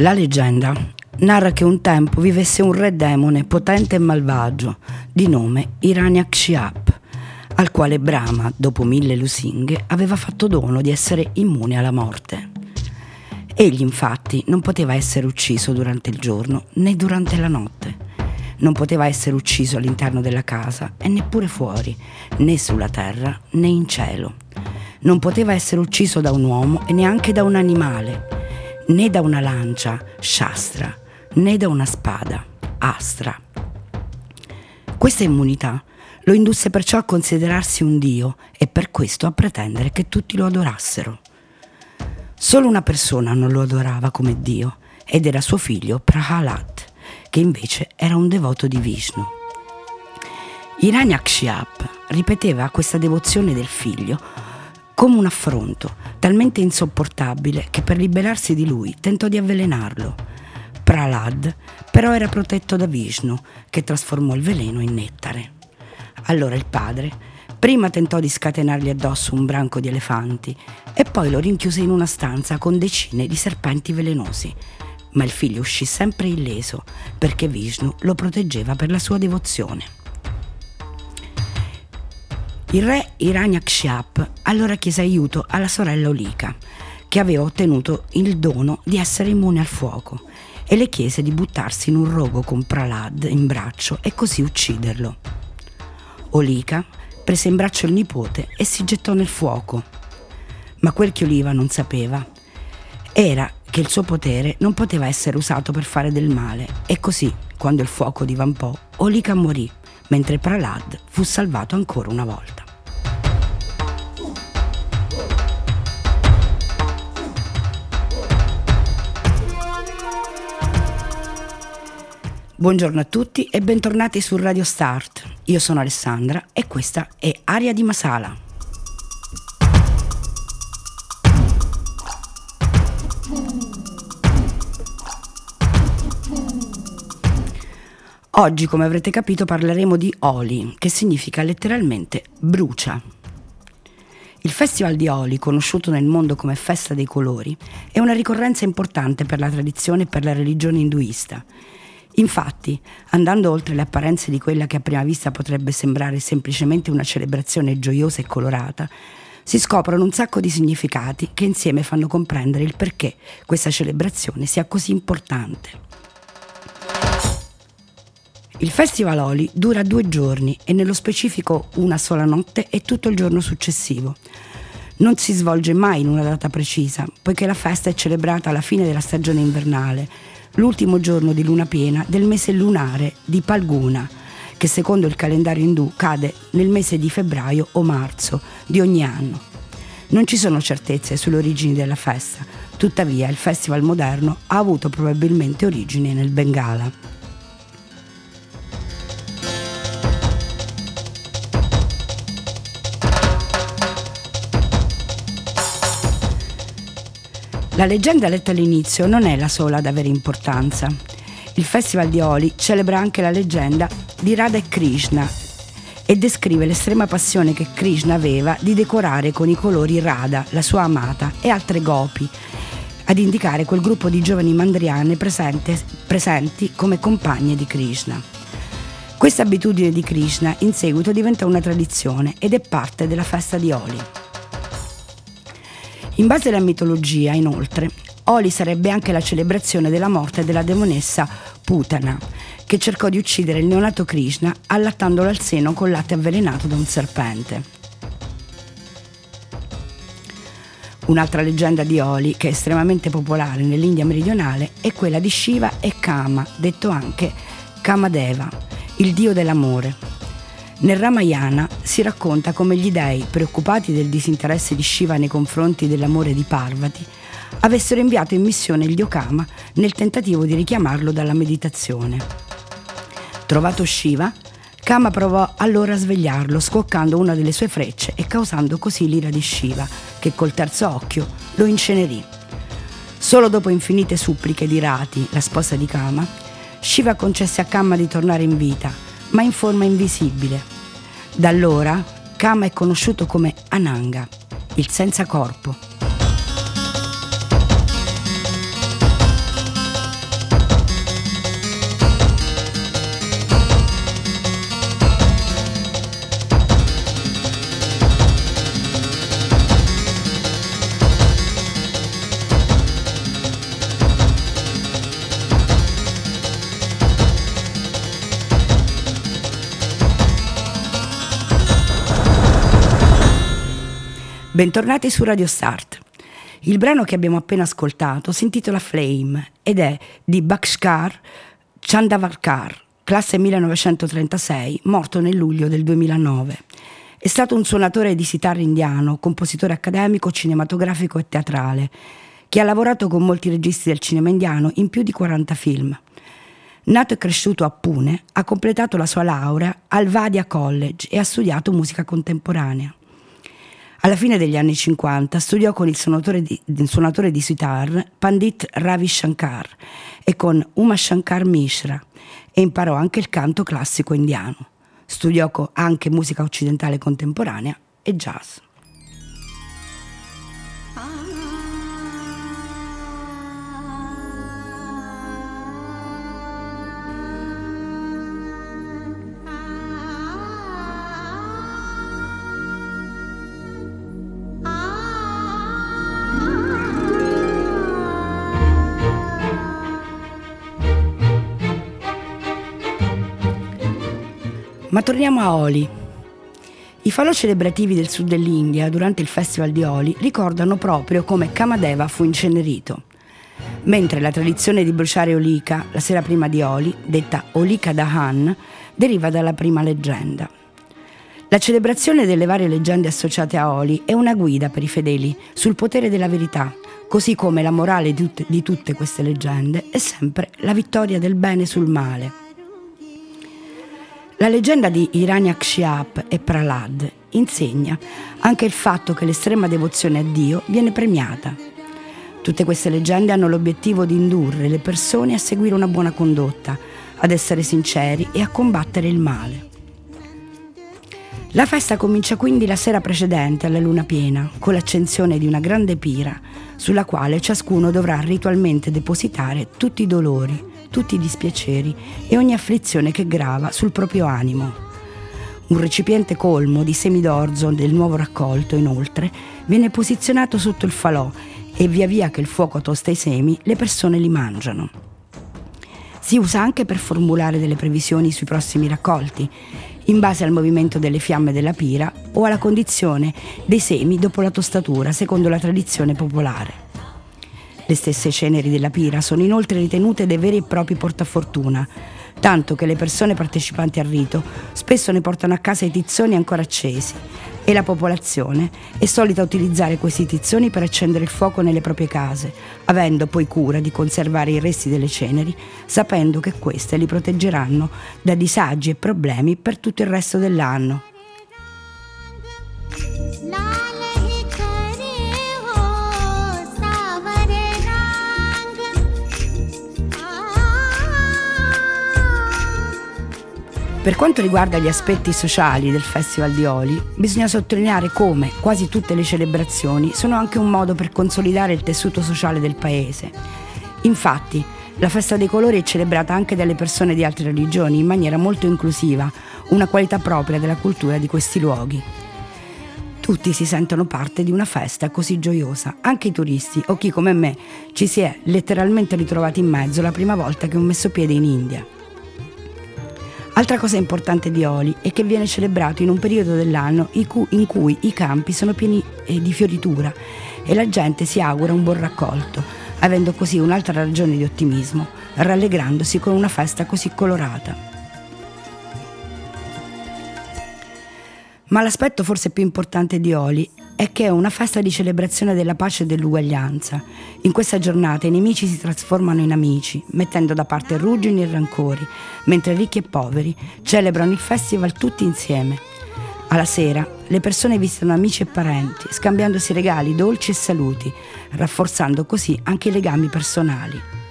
La leggenda narra che un tempo vivesse un re demone potente e malvagio di nome Hiranyakshiap, al quale Brahma, dopo mille lusinghe, aveva fatto dono di essere immune alla morte. Egli infatti non poteva essere ucciso durante il giorno né durante la notte. Non poteva essere ucciso all'interno della casa e neppure fuori, né sulla terra né in cielo. Non poteva essere ucciso da un uomo e neanche da un animale né da una lancia, Shastra, né da una spada, Astra. Questa immunità lo indusse perciò a considerarsi un dio e per questo a pretendere che tutti lo adorassero. Solo una persona non lo adorava come dio ed era suo figlio Prahalad, che invece era un devoto di Vishnu. Hiranyakshiap ripeteva questa devozione del figlio come un affronto, talmente insopportabile che per liberarsi di lui tentò di avvelenarlo. Pralad però era protetto da Vishnu, che trasformò il veleno in nettare. Allora il padre prima tentò di scatenargli addosso un branco di elefanti e poi lo rinchiuse in una stanza con decine di serpenti velenosi. Ma il figlio uscì sempre illeso perché Vishnu lo proteggeva per la sua devozione. Il re Hiranyakshiap allora chiese aiuto alla sorella Olika, che aveva ottenuto il dono di essere immune al fuoco, e le chiese di buttarsi in un rogo con Pralad in braccio e così ucciderlo. Olika prese in braccio il nipote e si gettò nel fuoco. Ma quel che Oliva non sapeva era che il suo potere non poteva essere usato per fare del male e così, quando il fuoco divampò, Olika morì mentre Pralad fu salvato ancora una volta. Buongiorno a tutti e bentornati su Radio Start. Io sono Alessandra e questa è Aria di Masala. Oggi, come avrete capito, parleremo di Oli, che significa letteralmente brucia. Il Festival di Oli, conosciuto nel mondo come Festa dei Colori, è una ricorrenza importante per la tradizione e per la religione induista. Infatti, andando oltre le apparenze di quella che a prima vista potrebbe sembrare semplicemente una celebrazione gioiosa e colorata, si scoprono un sacco di significati che insieme fanno comprendere il perché questa celebrazione sia così importante. Il Festival Oli dura due giorni e nello specifico una sola notte e tutto il giorno successivo. Non si svolge mai in una data precisa, poiché la festa è celebrata alla fine della stagione invernale, l'ultimo giorno di luna piena del mese lunare di Palguna, che secondo il calendario indù cade nel mese di febbraio o marzo di ogni anno. Non ci sono certezze sulle origini della festa, tuttavia il festival moderno ha avuto probabilmente origine nel Bengala. La leggenda letta all'inizio non è la sola ad avere importanza. Il Festival di Oli celebra anche la leggenda di Radha e Krishna e descrive l'estrema passione che Krishna aveva di decorare con i colori Radha, la sua amata, e altre gopi, ad indicare quel gruppo di giovani mandriane presente, presenti come compagne di Krishna. Questa abitudine di Krishna in seguito diventa una tradizione ed è parte della festa di Oli. In base alla mitologia, inoltre, Oli sarebbe anche la celebrazione della morte della demonessa Putana, che cercò di uccidere il neonato Krishna allattandolo al seno con latte avvelenato da un serpente. Un'altra leggenda di Oli, che è estremamente popolare nell'India meridionale, è quella di Shiva e Kama, detto anche Kamadeva, il dio dell'amore. Nel Ramayana si racconta come gli dei, preoccupati del disinteresse di Shiva nei confronti dell'amore di Parvati, avessero inviato in missione il dio Kama nel tentativo di richiamarlo dalla meditazione. Trovato Shiva, Kama provò allora a svegliarlo, scoccando una delle sue frecce e causando così l'ira di Shiva, che col terzo occhio lo incenerì. Solo dopo infinite suppliche di Rati, la sposa di Kama, Shiva concesse a Kama di tornare in vita, ma in forma invisibile. Da allora Kama è conosciuto come Ananga, il senza corpo. Bentornati su Radio Start. Il brano che abbiamo appena ascoltato si intitola Flame ed è di Bhaskar Chandavarkar, classe 1936, morto nel luglio del 2009. È stato un suonatore di sitar indiano, compositore accademico, cinematografico e teatrale, che ha lavorato con molti registi del cinema indiano in più di 40 film. Nato e cresciuto a Pune, ha completato la sua laurea al Vadia College e ha studiato musica contemporanea. Alla fine degli anni 50 studiò con il suonatore di, il suonatore di sitar Pandit Ravi Shankar e con Uma Shankar Mishra e imparò anche il canto classico indiano. Studiò anche musica occidentale contemporanea e jazz. Ma torniamo a Oli. I falò celebrativi del sud dell'India durante il festival di Oli ricordano proprio come Kamadeva fu incenerito, mentre la tradizione di bruciare Olika la sera prima di Oli, detta Olika Dahan, deriva dalla prima leggenda. La celebrazione delle varie leggende associate a Oli è una guida per i fedeli sul potere della verità, così come la morale di tutte, queste leggende è sempre la vittoria del bene sul male. La leggenda di Hiranyakshiap e Pralad insegna anche il fatto che l'estrema devozione a Dio viene premiata. Tutte queste leggende hanno l'obiettivo di indurre le persone a seguire una buona condotta, ad essere sinceri e a combattere il male. La festa comincia quindi la sera precedente alla luna piena, con l'accensione di una grande pira, sulla quale ciascuno dovrà ritualmente depositare tutti i dolori, tutti i dispiaceri e ogni afflizione che grava sul proprio animo. Un recipiente colmo di semi d'orzo del nuovo raccolto, inoltre, viene posizionato sotto il falò e via via che il fuoco tosta i semi, le persone li mangiano. Si usa anche per formulare delle previsioni sui prossimi raccolti, in base al movimento delle fiamme della pira o alla condizione dei semi dopo la tostatura, secondo la tradizione popolare. Le stesse ceneri della pira sono inoltre ritenute dei veri e propri portafortuna, tanto che le persone partecipanti al rito spesso ne portano a casa i tizzoni ancora accesi e la popolazione è solita utilizzare questi tizzoni per accendere il fuoco nelle proprie case, avendo poi cura di conservare i resti delle ceneri, sapendo che queste li proteggeranno da disagi e problemi per tutto il resto dell'anno. Per quanto riguarda gli aspetti sociali del Festival di Oli, bisogna sottolineare come quasi tutte le celebrazioni sono anche un modo per consolidare il tessuto sociale del paese. Infatti, la festa dei colori è celebrata anche dalle persone di altre religioni in maniera molto inclusiva, una qualità propria della cultura di questi luoghi. tutti si sentono parte di una festa così gioiosa, anche i turisti o chi come me ci si è letteralmente ritrovati in mezzo la prima volta che ho messo piede in India. Altra cosa importante di Oli è che viene celebrato in un periodo dell'anno in cui i campi sono pieni eh, di fioritura e la gente si augura un buon raccolto, avendo così un'altra ragione di ottimismo, rallegrandosi con una festa così colorata. Ma l'aspetto forse più importante di Oli è che è una festa di celebrazione della pace e dell'uguaglianza. In questa giornata i nemici si trasformano in amici, mettendo da parte ruggini e rancori, mentre ricchi e poveri celebrano il festival tutti insieme. Alla sera le persone visitano amici e parenti, scambiandosi regali, dolci e saluti, rafforzando così anche i legami personali.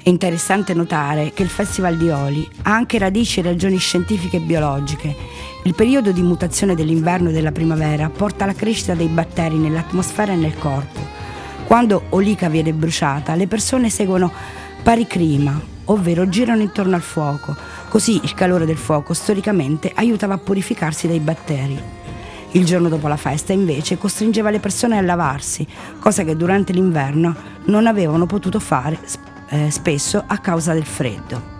È interessante notare che il Festival di Oli ha anche radici e ragioni scientifiche e biologiche. Il periodo di mutazione dell'inverno e della primavera porta alla crescita dei batteri nell'atmosfera e nel corpo. Quando Olica viene bruciata, le persone seguono paricrima, ovvero girano intorno al fuoco. Così il calore del fuoco storicamente aiutava a purificarsi dai batteri. Il giorno dopo la festa invece costringeva le persone a lavarsi, cosa che durante l'inverno non avevano potuto fare eh, spesso a causa del freddo.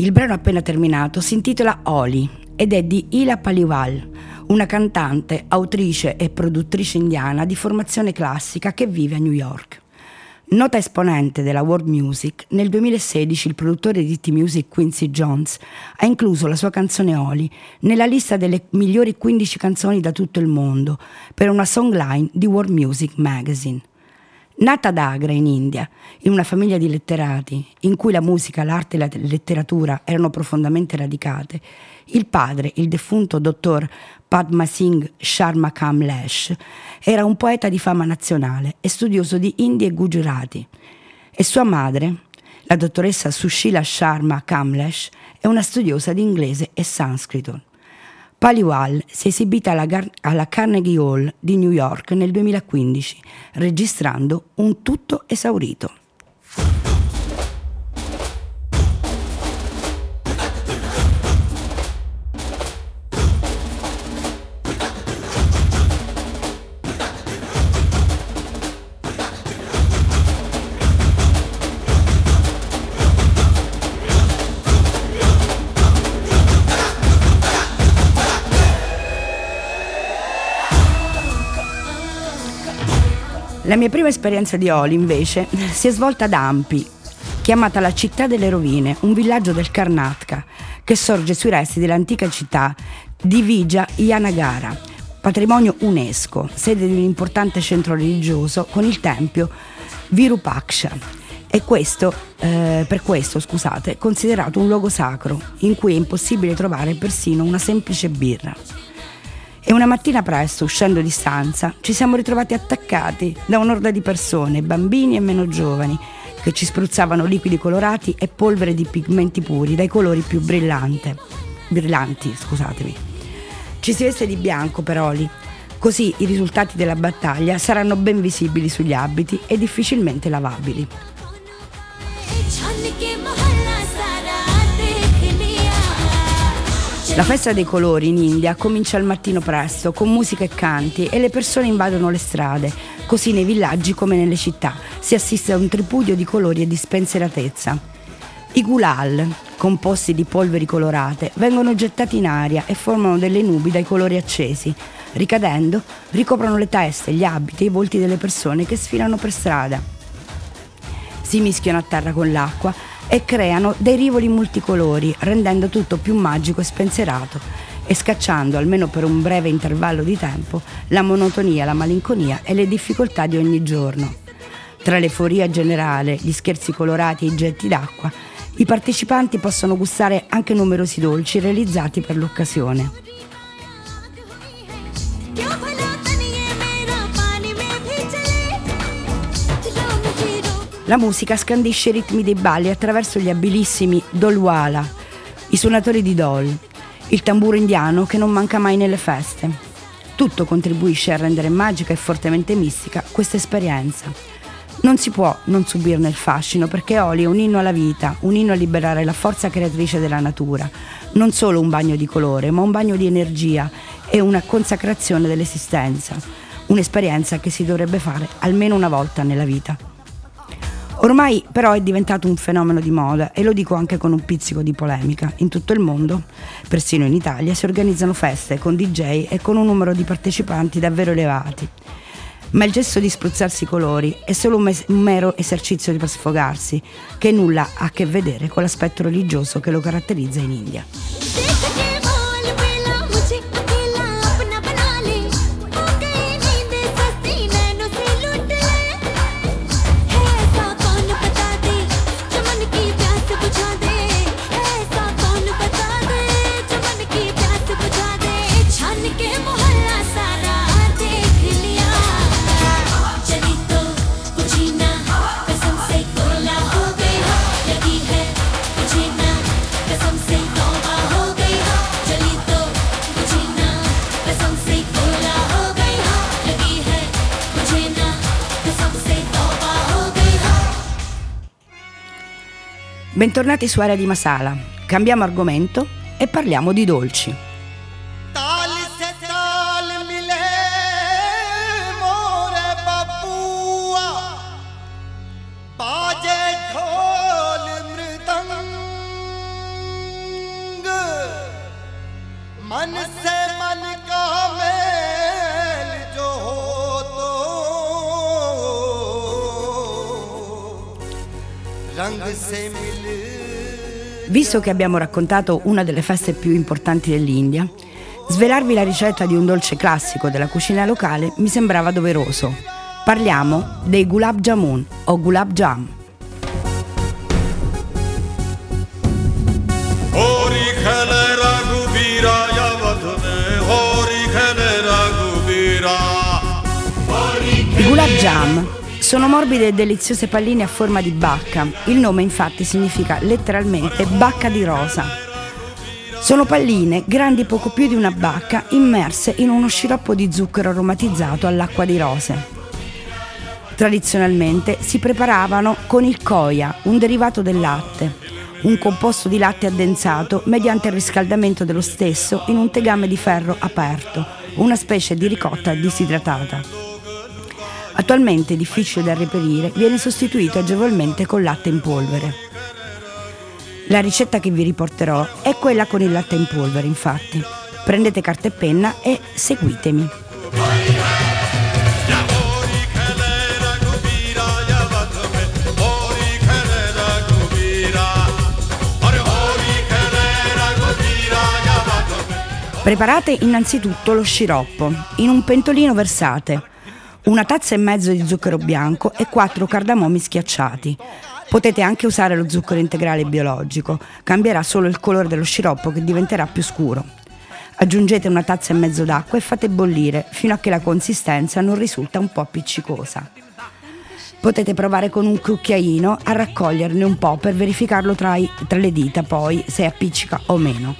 Il brano appena terminato si intitola Oli ed è di Ila Paliwal, una cantante, autrice e produttrice indiana di formazione classica che vive a New York. Nota esponente della world music, nel 2016 il produttore di T-Music Quincy Jones ha incluso la sua canzone Oli nella lista delle migliori 15 canzoni da tutto il mondo per una songline di World Music Magazine. Nata ad Agra, in India, in una famiglia di letterati, in cui la musica, l'arte e la letteratura erano profondamente radicate, il padre, il defunto dottor Padma Singh Sharma Kamlesh, era un poeta di fama nazionale e studioso di India e Gujarati. E sua madre, la dottoressa Sushila Sharma Kamlesh, è una studiosa di inglese e sanscrito. Paliwal si è esibita alla, Gar- alla, Carnegie Hall di New York nel 2015, registrando un tutto esaurito. La mia prima esperienza di Oli, invece, si è svolta ad Ampi, chiamata la città delle rovine, un villaggio del Karnataka che sorge sui resti dell'antica città di Vija Yanagara, patrimonio UNESCO, sede di un importante centro religioso con il tempio Virupaksha. E questo, eh, per questo, scusate, è considerato un luogo sacro in cui è impossibile trovare persino una semplice birra. E una mattina presto, uscendo di stanza, ci siamo ritrovati attaccati da un'orda di persone, bambini e meno giovani, che ci spruzzavano liquidi colorati e polvere di pigmenti puri dai colori più brillanti. Scusatemi. Ci si veste di bianco per oli, così i risultati della battaglia saranno ben visibili sugli abiti e difficilmente lavabili. La festa dei colori in India comincia al mattino presto, con musica e canti, e le persone invadono le strade. Così nei villaggi come nelle città si assiste a un tripudio di colori e di spensieratezza. I gulal, composti di polveri colorate, vengono gettati in aria e formano delle nubi dai colori accesi. Ricadendo, ricoprono le teste, gli abiti e i volti delle persone che sfilano per strada. Si mischiano a terra con l'acqua e creano dei rivoli multicolori, rendendo tutto più magico e spensierato e scacciando, almeno per un breve intervallo di tempo, la monotonia, la malinconia e le difficoltà di ogni giorno. Tra l'euforia generale, gli scherzi colorati e i getti d'acqua, i partecipanti possono gustare anche numerosi dolci realizzati per l'occasione. La musica scandisce i ritmi dei balli attraverso gli abilissimi dolwala, i suonatori di dol, il tamburo indiano che non manca mai nelle feste. Tutto contribuisce a rendere magica e fortemente mistica questa esperienza. Non si può non subirne il fascino perché Oli è un inno alla vita, un inno a liberare la forza creatrice della natura. Non solo un bagno di colore, ma un bagno di energia e una consacrazione dell'esistenza. Un'esperienza che si dovrebbe fare almeno una volta nella vita. Ormai però è diventato un fenomeno di moda e lo dico anche con un pizzico di polemica. In tutto il mondo, persino in Italia, si organizzano feste con DJ e con un numero di partecipanti davvero elevati. Ma il gesto di spruzzarsi i colori è solo un, mes- un mero esercizio per sfogarsi, che nulla ha a che vedere con l'aspetto religioso che lo caratterizza in India. Bentornati su Area di Masala. Cambiamo argomento e parliamo di dolci. Visto che abbiamo raccontato una delle feste più importanti dell'India, svelarvi la ricetta di un dolce classico della cucina locale mi sembrava doveroso. Parliamo dei gulab jamun o gulab jam. I gulab jam sono morbide e deliziose palline a forma di bacca. Il nome infatti significa letteralmente bacca di rosa. Sono palline grandi poco più di una bacca immerse in uno sciroppo di zucchero aromatizzato all'acqua di rose. Tradizionalmente si preparavano con il coia, un derivato del latte, un composto di latte addensato mediante il riscaldamento dello stesso in un tegame di ferro aperto, una specie di ricotta disidratata. Attualmente difficile da reperire, viene sostituito agevolmente con latte in polvere. La ricetta che vi riporterò è quella con il latte in polvere, infatti. Prendete carta e penna e seguitemi. Preparate innanzitutto lo sciroppo. In un pentolino versate una tazza e mezzo di zucchero bianco e quattro cardamomi schiacciati. Potete anche usare lo zucchero integrale biologico, cambierà solo il colore dello sciroppo che diventerà più scuro. Aggiungete una tazza e mezzo d'acqua e fate bollire fino a che la consistenza non risulta un po' appiccicosa. Potete provare con un cucchiaino a raccoglierne un po' per verificarlo tra, i, tra le dita poi se appiccica o meno.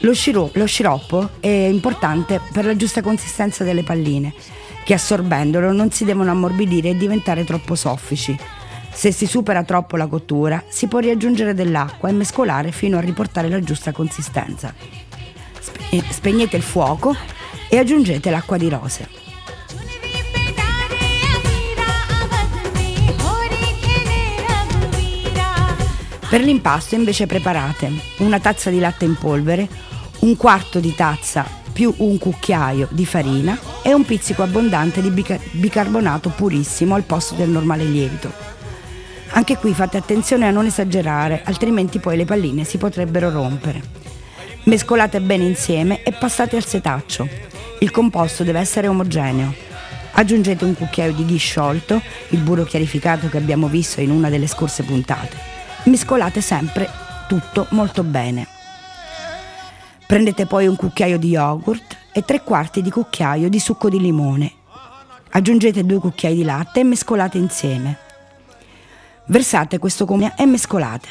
Lo, sciro, lo sciroppo è importante per la giusta consistenza delle palline che assorbendolo non si devono ammorbidire e diventare troppo soffici. Se si supera troppo la cottura, si può riaggiungere dell'acqua e mescolare fino a riportare la giusta consistenza. Spegnete il fuoco e aggiungete l'acqua di rose. Per l'impasto invece preparate una tazza di latte in polvere, un quarto di tazza più un cucchiaio di farina e un pizzico abbondante di bicarbonato purissimo al posto del normale lievito. Anche qui fate attenzione a non esagerare, altrimenti poi le palline si potrebbero rompere. Mescolate bene insieme e passate al setaccio. Il composto deve essere omogeneo. Aggiungete un cucchiaio di ghi sciolto, il burro chiarificato che abbiamo visto in una delle scorse puntate. Mescolate sempre tutto molto bene. Prendete poi un cucchiaio di yogurt e tre quarti di cucchiaio di succo di limone. Aggiungete due cucchiai di latte e mescolate insieme. Versate questo comune e mescolate.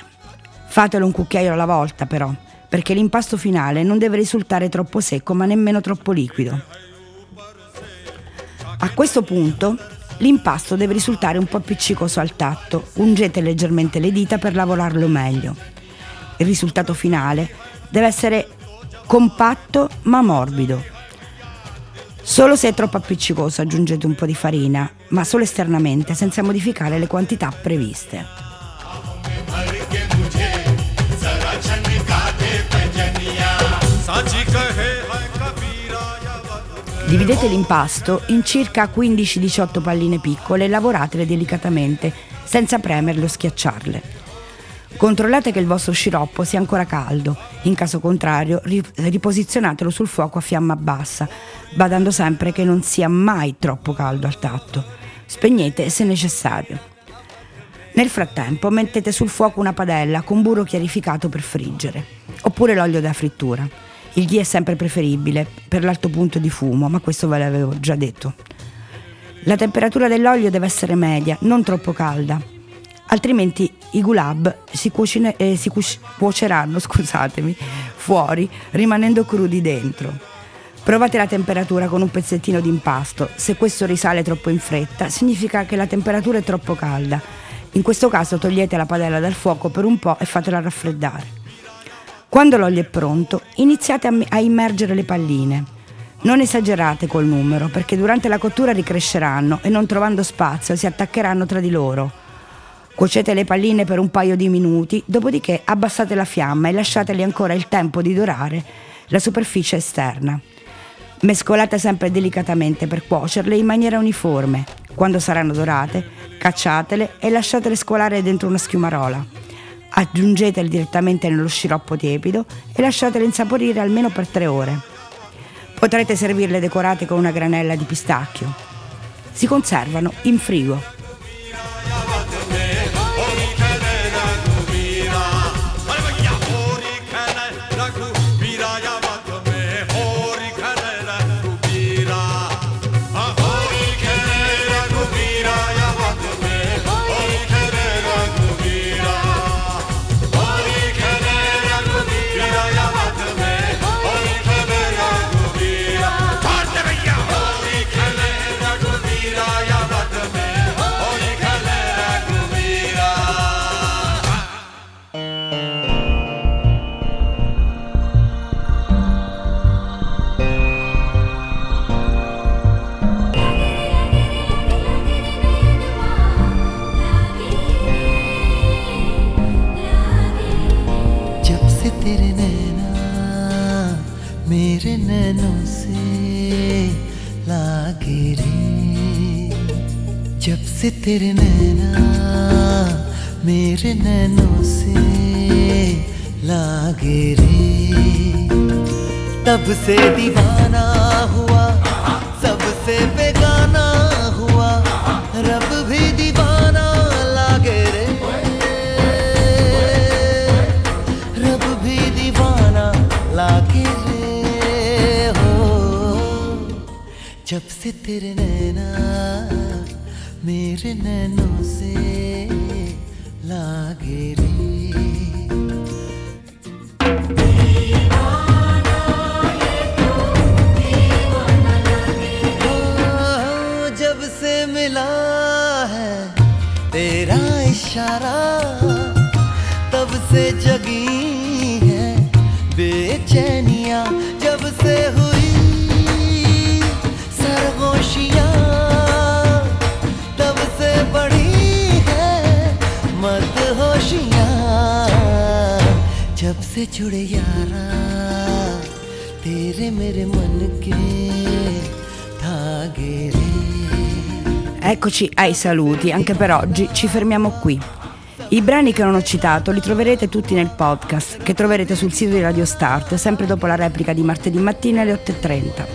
Fatelo un cucchiaio alla volta però, perché l'impasto finale non deve risultare troppo secco ma nemmeno troppo liquido. A questo punto l'impasto deve risultare un po' appiccicoso al tatto, ungete leggermente le dita per lavorarlo meglio. Il risultato finale deve essere compatto ma morbido. Solo se è troppo appiccicoso aggiungete un po' di farina, ma solo esternamente, senza modificare le quantità previste. Dividete l'impasto in circa 15-18 palline piccole e lavoratele delicatamente, senza premerle o schiacciarle. Controllate che il vostro sciroppo sia ancora caldo, in caso contrario riposizionatelo sul fuoco a fiamma bassa, badando sempre che non sia mai troppo caldo al tatto. Spegnete se necessario. Nel frattempo mettete sul fuoco una padella con burro chiarificato per friggere, oppure l'olio da frittura. Il ghee è sempre preferibile per l'alto punto di fumo, ma questo ve l'avevo già detto. La temperatura dell'olio deve essere media, non troppo calda, altrimenti i gulab si, cucine, eh, si cuoceranno scusatemi, fuori, rimanendo crudi dentro. Provate la temperatura con un pezzettino di impasto. Se questo risale troppo in fretta, significa che la temperatura è troppo calda. In questo caso togliete la padella dal fuoco per un po' e fatela raffreddare. Quando l'olio è pronto, iniziate a immergere le palline. Non esagerate col numero, perché durante la cottura ricresceranno e non trovando spazio si attaccheranno tra di loro. Cuocete le palline per un paio di minuti, dopodiché abbassate la fiamma e lasciateli ancora il tempo di dorare la superficie esterna. Mescolate sempre delicatamente per cuocerle in maniera uniforme. Quando saranno dorate, cacciatele e lasciatele scolare dentro una schiumarola aggiungetele direttamente nello sciroppo tiepido e lasciatele insaporire almeno per 3 ore. Potrete servirle decorate con una granella di pistacchio. Si conservano in frigo. तब से दीवाना हुआ, सबसे बेगाना हुआ, रब भी दीवाना लागे रे। रब भी दीवाना लागे रे हो। जब से तेरे नैना मेरे नैनों से लागे रे। जब से जुड़े यारा तेरे मेरे मन के धागे रे Eccoci ai saluti, anche per oggi ci fermiamo qui. I brani che non ho citato li troverete tutti nel podcast che troverete sul sito di Radio Start, sempre dopo la replica di martedì mattina alle 8.30.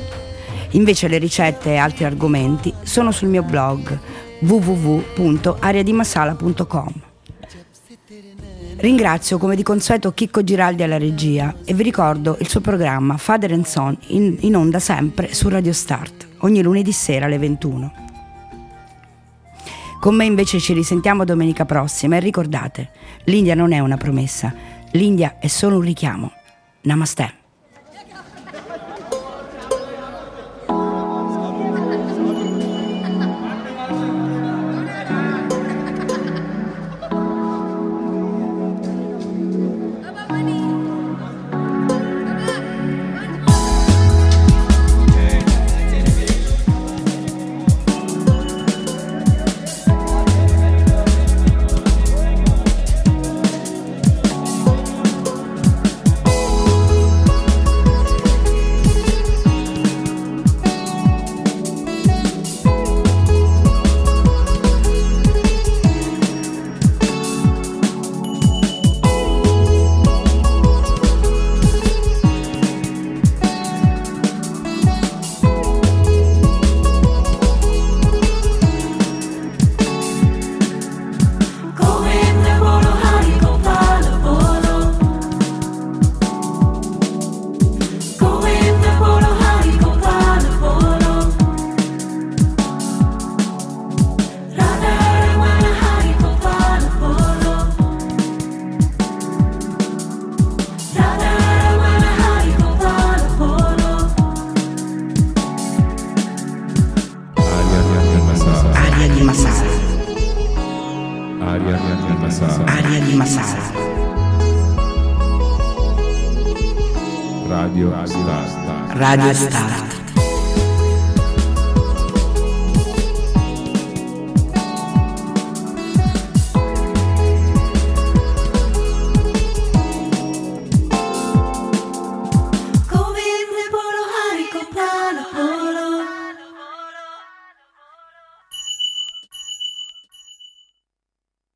Invece le ricette e altri argomenti sono sul mio blog www.ariadimasala.com. Ringrazio come di consueto Chicco Giraldi alla regia e vi ricordo il suo programma Father and Son in, in onda sempre su Radio Start, ogni lunedì sera alle 21. Con me invece ci risentiamo domenica prossima e ricordate, l'India non è una promessa, l'India è solo un richiamo. Namaste. Aria di